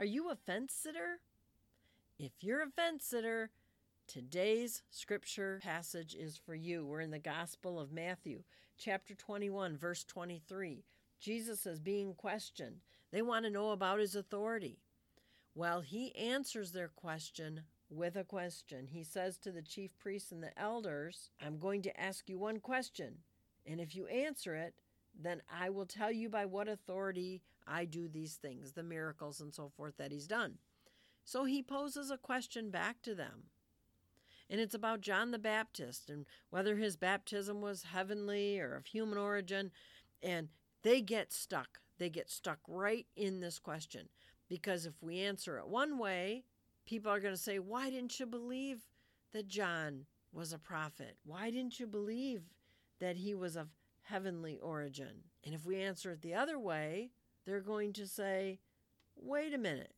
Are you a fence sitter? If you're a fence sitter, today's scripture passage is for you. We're in the Gospel of Matthew, chapter 21, verse 23. Jesus is being questioned. They want to know about his authority. Well, he answers their question with a question. He says to the chief priests and the elders, I'm going to ask you one question, and if you answer it, then I will tell you by what authority I do these things, the miracles and so forth that he's done. So he poses a question back to them. And it's about John the Baptist and whether his baptism was heavenly or of human origin. And they get stuck. They get stuck right in this question. Because if we answer it one way, people are going to say, Why didn't you believe that John was a prophet? Why didn't you believe that he was of heavenly origin? And if we answer it the other way, they're going to say, Wait a minute,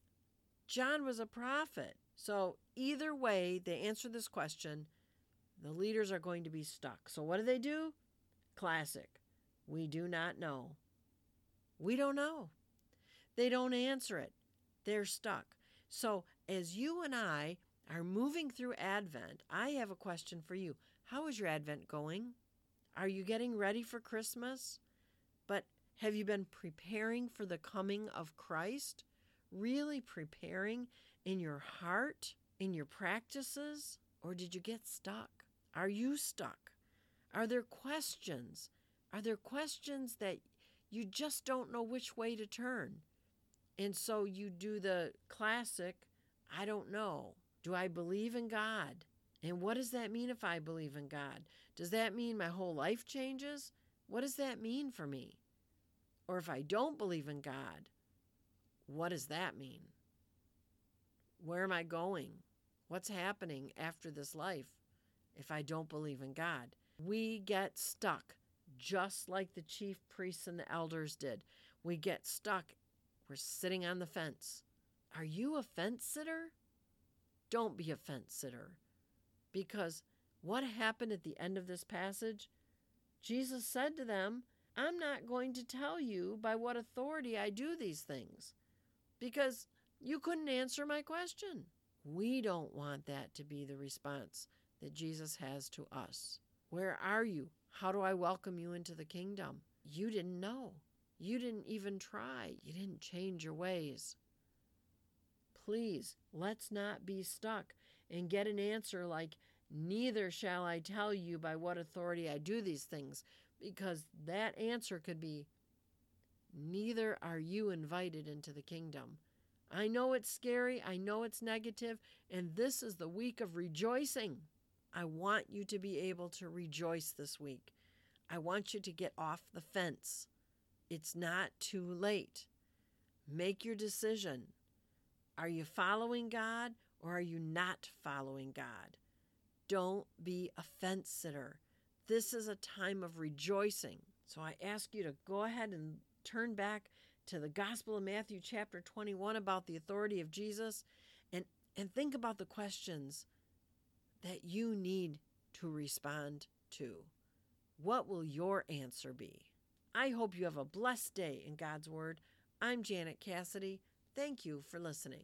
John was a prophet. So either way they answer this question, the leaders are going to be stuck. So what do they do? Classic. We do not know. We don't know. They don't answer it. They're stuck. So, as you and I are moving through Advent, I have a question for you. How is your Advent going? Are you getting ready for Christmas? But have you been preparing for the coming of Christ? Really preparing in your heart, in your practices? Or did you get stuck? Are you stuck? Are there questions? Are there questions that you just don't know which way to turn? And so you do the classic I don't know. Do I believe in God? And what does that mean if I believe in God? Does that mean my whole life changes? What does that mean for me? Or if I don't believe in God, what does that mean? Where am I going? What's happening after this life if I don't believe in God? We get stuck just like the chief priests and the elders did. We get stuck we're sitting on the fence. Are you a fence sitter? Don't be a fence sitter. Because what happened at the end of this passage? Jesus said to them, I'm not going to tell you by what authority I do these things, because you couldn't answer my question. We don't want that to be the response that Jesus has to us. Where are you? How do I welcome you into the kingdom? You didn't know. You didn't even try. You didn't change your ways. Please, let's not be stuck and get an answer like, Neither shall I tell you by what authority I do these things, because that answer could be, Neither are you invited into the kingdom. I know it's scary, I know it's negative, and this is the week of rejoicing. I want you to be able to rejoice this week. I want you to get off the fence. It's not too late. Make your decision. Are you following God or are you not following God? Don't be a fence sitter. This is a time of rejoicing. So I ask you to go ahead and turn back to the Gospel of Matthew, chapter 21, about the authority of Jesus, and, and think about the questions that you need to respond to. What will your answer be? I hope you have a blessed day in God's Word. I'm Janet Cassidy. Thank you for listening.